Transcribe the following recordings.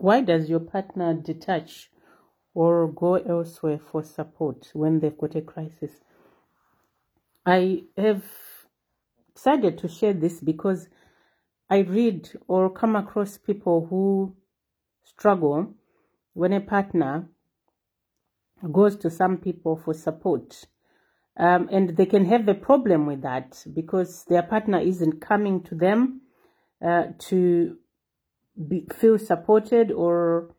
Why does your partner detach or go elsewhere for support when they've got a crisis? I have decided to share this because I read or come across people who struggle when a partner goes to some people for support. Um, and they can have a problem with that because their partner isn't coming to them uh, to be, feel supported or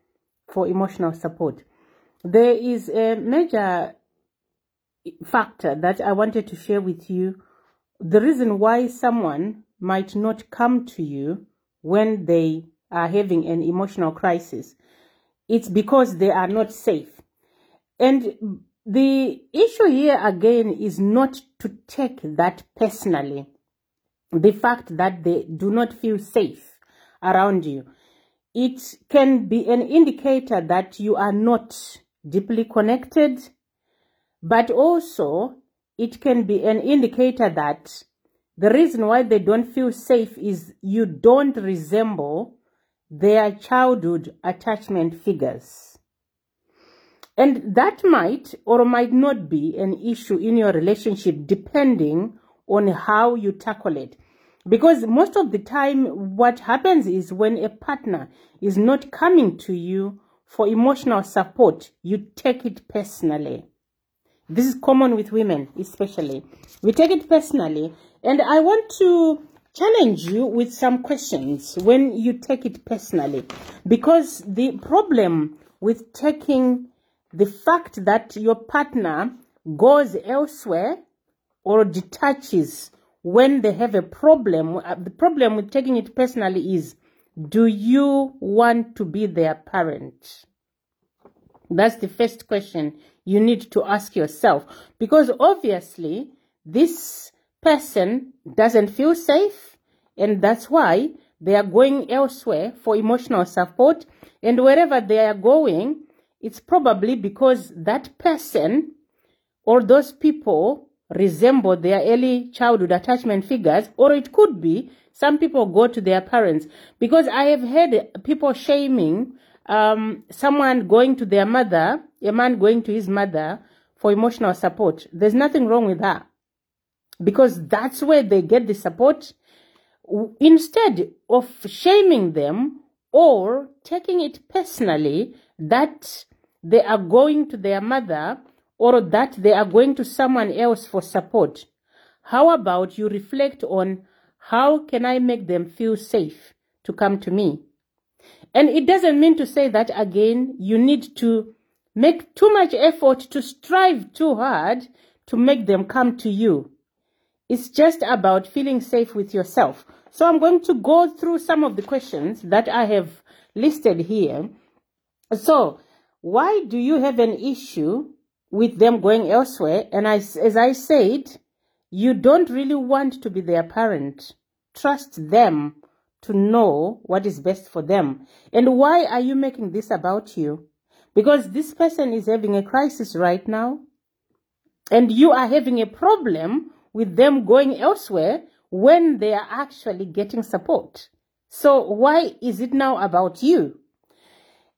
for emotional support. There is a major factor that I wanted to share with you. The reason why someone might not come to you when they are having an emotional crisis. It's because they are not safe. And the issue here again is not to take that personally. The fact that they do not feel safe around you. It can be an indicator that you are not deeply connected, but also it can be an indicator that the reason why they don't feel safe is you don't resemble their childhood attachment figures. And that might or might not be an issue in your relationship depending on how you tackle it. Because most of the time, what happens is when a partner is not coming to you for emotional support, you take it personally. This is common with women, especially. We take it personally. And I want to challenge you with some questions when you take it personally. Because the problem with taking the fact that your partner goes elsewhere or detaches when they have a problem, uh, the problem with taking it personally is do you want to be their parent? That's the first question you need to ask yourself. Because obviously, this person doesn't feel safe, and that's why they are going elsewhere for emotional support. And wherever they are going, it's probably because that person or those people resemble their early childhood attachment figures, or it could be some people go to their parents. Because I have heard people shaming um, someone going to their mother, a man going to his mother for emotional support. There's nothing wrong with that. Because that's where they get the support. Instead of shaming them or taking it personally that they are going to their mother or that they are going to someone else for support. How about you reflect on how can I make them feel safe to come to me? And it doesn't mean to say that again, you need to make too much effort to strive too hard to make them come to you. It's just about feeling safe with yourself. So I'm going to go through some of the questions that I have listed here. So, why do you have an issue with them going elsewhere. And I, as I said, you don't really want to be their parent. Trust them to know what is best for them. And why are you making this about you? Because this person is having a crisis right now. And you are having a problem with them going elsewhere when they are actually getting support. So why is it now about you?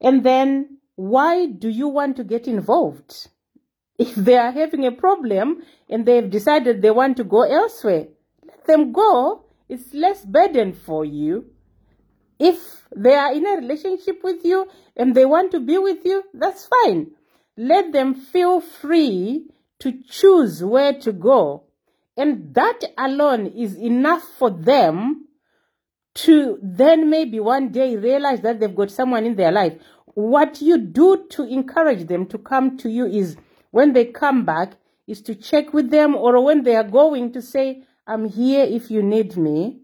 And then why do you want to get involved? If they are having a problem and they've decided they want to go elsewhere, let them go. It's less burden for you. If they are in a relationship with you and they want to be with you, that's fine. Let them feel free to choose where to go. And that alone is enough for them to then maybe one day realize that they've got someone in their life. What you do to encourage them to come to you is when they come back is to check with them or when they are going to say, I'm here if you need me.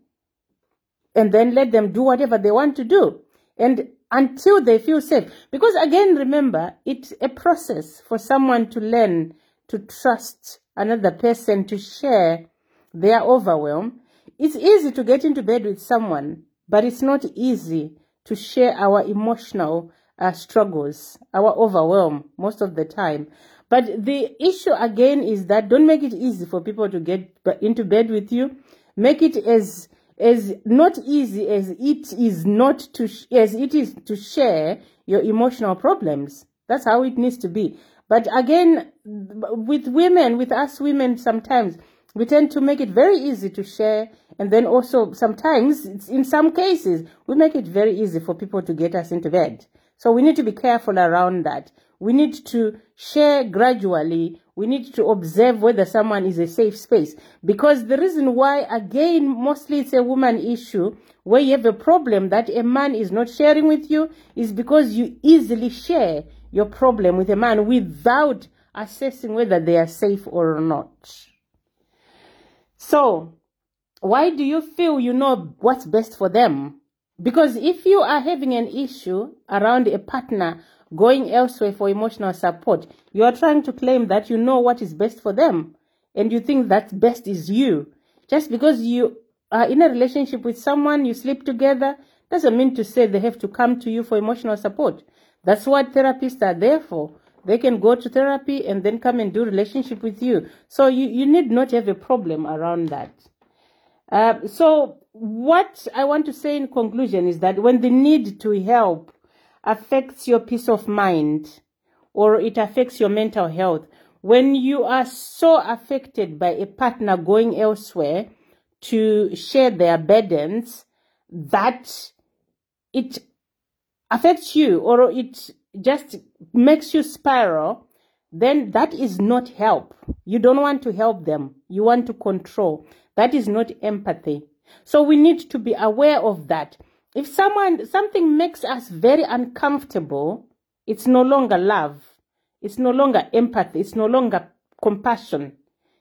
And then let them do whatever they want to do. And until they feel safe. Because again, remember, it's a process for someone to learn to trust another person to share their overwhelm. It's easy to get into bed with someone, but it's not easy to share our emotional uh, struggles, our overwhelm most of the time. But the issue again is that don't make it easy for people to get into bed with you. Make it as as not easy as it is not to as it is to share your emotional problems. That's how it needs to be. But again, with women, with us women, sometimes we tend to make it very easy to share. And then also sometimes, in some cases, we make it very easy for people to get us into bed. So we need to be careful around that. We need to share gradually. We need to observe whether someone is a safe space. Because the reason why, again, mostly it's a woman issue, where you have a problem that a man is not sharing with you, is because you easily share your problem with a man without assessing whether they are safe or not. So, why do you feel you know what's best for them? Because if you are having an issue around a partner going elsewhere for emotional support, you are trying to claim that you know what is best for them and you think that best is you. Just because you are in a relationship with someone, you sleep together, doesn't mean to say they have to come to you for emotional support. That's what therapists are there for. They can go to therapy and then come and do relationship with you. So you, you need not have a problem around that. Uh, so what I want to say in conclusion is that when the need to help affects your peace of mind or it affects your mental health, when you are so affected by a partner going elsewhere to share their burdens that it affects you or it just makes you spiral, then that is not help. You don't want to help them. You want to control. That is not empathy. So we need to be aware of that. If someone, something makes us very uncomfortable, it's no longer love. It's no longer empathy. It's no longer compassion.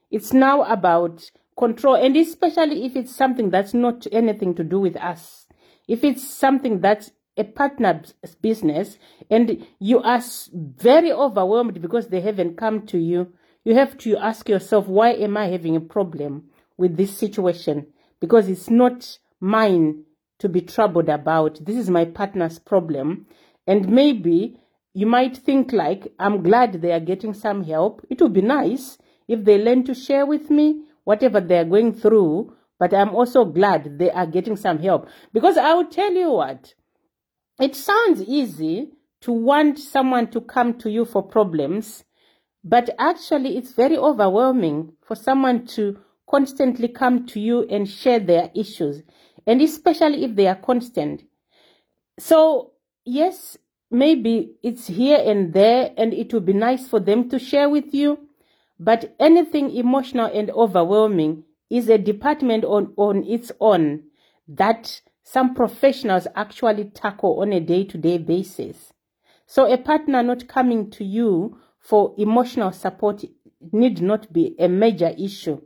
It's now about control. And especially if it's something that's not anything to do with us. If it's something that's a partner's business and you are very overwhelmed because they haven't come to you, you have to ask yourself, why am I having a problem with this situation? Because it's not mine to be troubled about. This is my partner's problem. And maybe you might think like, I'm glad they are getting some help. It would be nice if they learn to share with me whatever they are going through. But I'm also glad they are getting some help. Because I will tell you what, it sounds easy to want someone to come to you for problems, but actually it's very overwhelming for someone to constantly come to you and share their issues, and especially if they are constant. So, yes, maybe it's here and there, and it would be nice for them to share with you, but anything emotional and overwhelming is a department on, on its own that some professionals actually tackle on a day to day basis. So a partner not coming to you for emotional support need not be a major issue.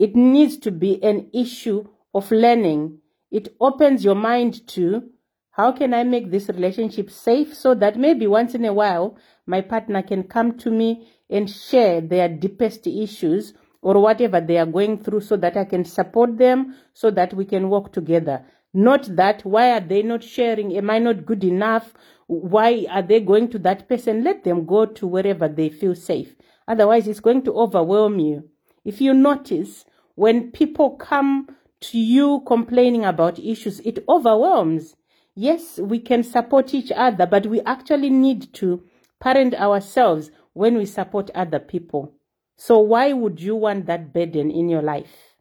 It needs to be an issue of learning. It opens your mind to how can I make this relationship safe so that maybe once in a while my partner can come to me and share their deepest issues or whatever they are going through so that I can support them so that we can work together. Not that, why are they not sharing? Am I not good enough? Why are they going to that person? Let them go to wherever they feel safe. Otherwise, it's going to overwhelm you. If you notice, when people come to you complaining about issues, it overwhelms. Yes, we can support each other, but we actually need to parent ourselves when we support other people. So why would you want that burden in your life?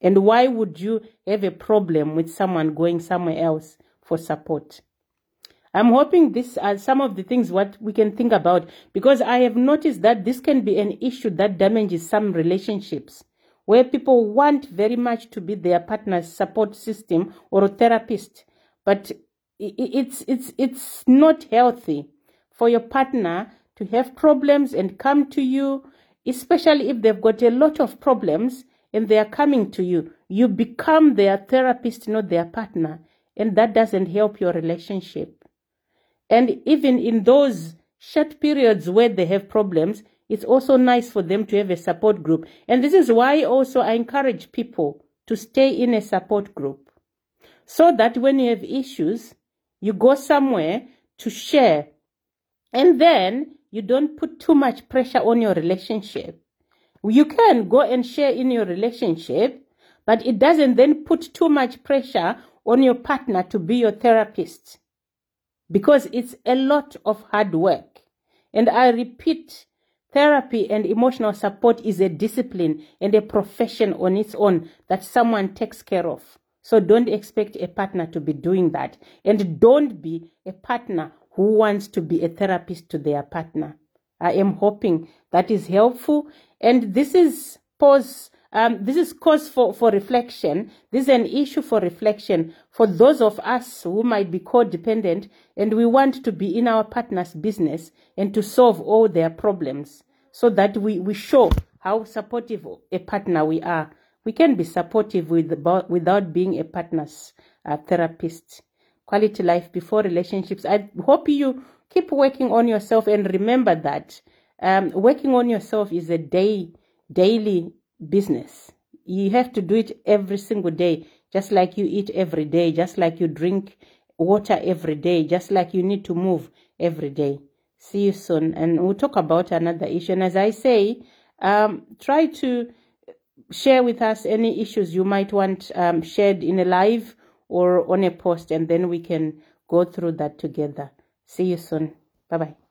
And why would you have a problem with someone going somewhere else for support? I'm hoping this are some of the things what we can think about because I have noticed that this can be an issue that damages some relationships where people want very much to be their partner's support system or a therapist, but it's it's it's not healthy for your partner to have problems and come to you, especially if they've got a lot of problems and they are coming to you, you become their therapist, not their partner. And that doesn't help your relationship. And even in those short periods where they have problems, it's also nice for them to have a support group. And this is why also I encourage people to stay in a support group. So that when you have issues, you go somewhere to share. And then you don't put too much pressure on your relationship. You can go and share in your relationship, but it doesn't then put too much pressure on your partner to be your therapist because it's a lot of hard work. And I repeat, therapy and emotional support is a discipline and a profession on its own that someone takes care of. So don't expect a partner to be doing that. And don't be a partner who wants to be a therapist to their partner. I am hoping that is helpful. And this is pause. Um, this is cause for, for reflection. This is an issue for reflection for those of us who might be codependent and we want to be in our partner's business and to solve all their problems so that we, we show how supportive a partner we are we can be supportive with, without being a partner's uh, therapist. Quality life before relationships. I hope you keep working on yourself and remember that um, working on yourself is a day, daily business. You have to do it every single day, just like you eat every day, just like you drink water every day, just like you need to move every day. See you soon. And we'll talk about another issue. And as I say, um, try to share with us any issues you might want um, shared in a live or on a post, and then we can go through that together. See you soon. Bye bye.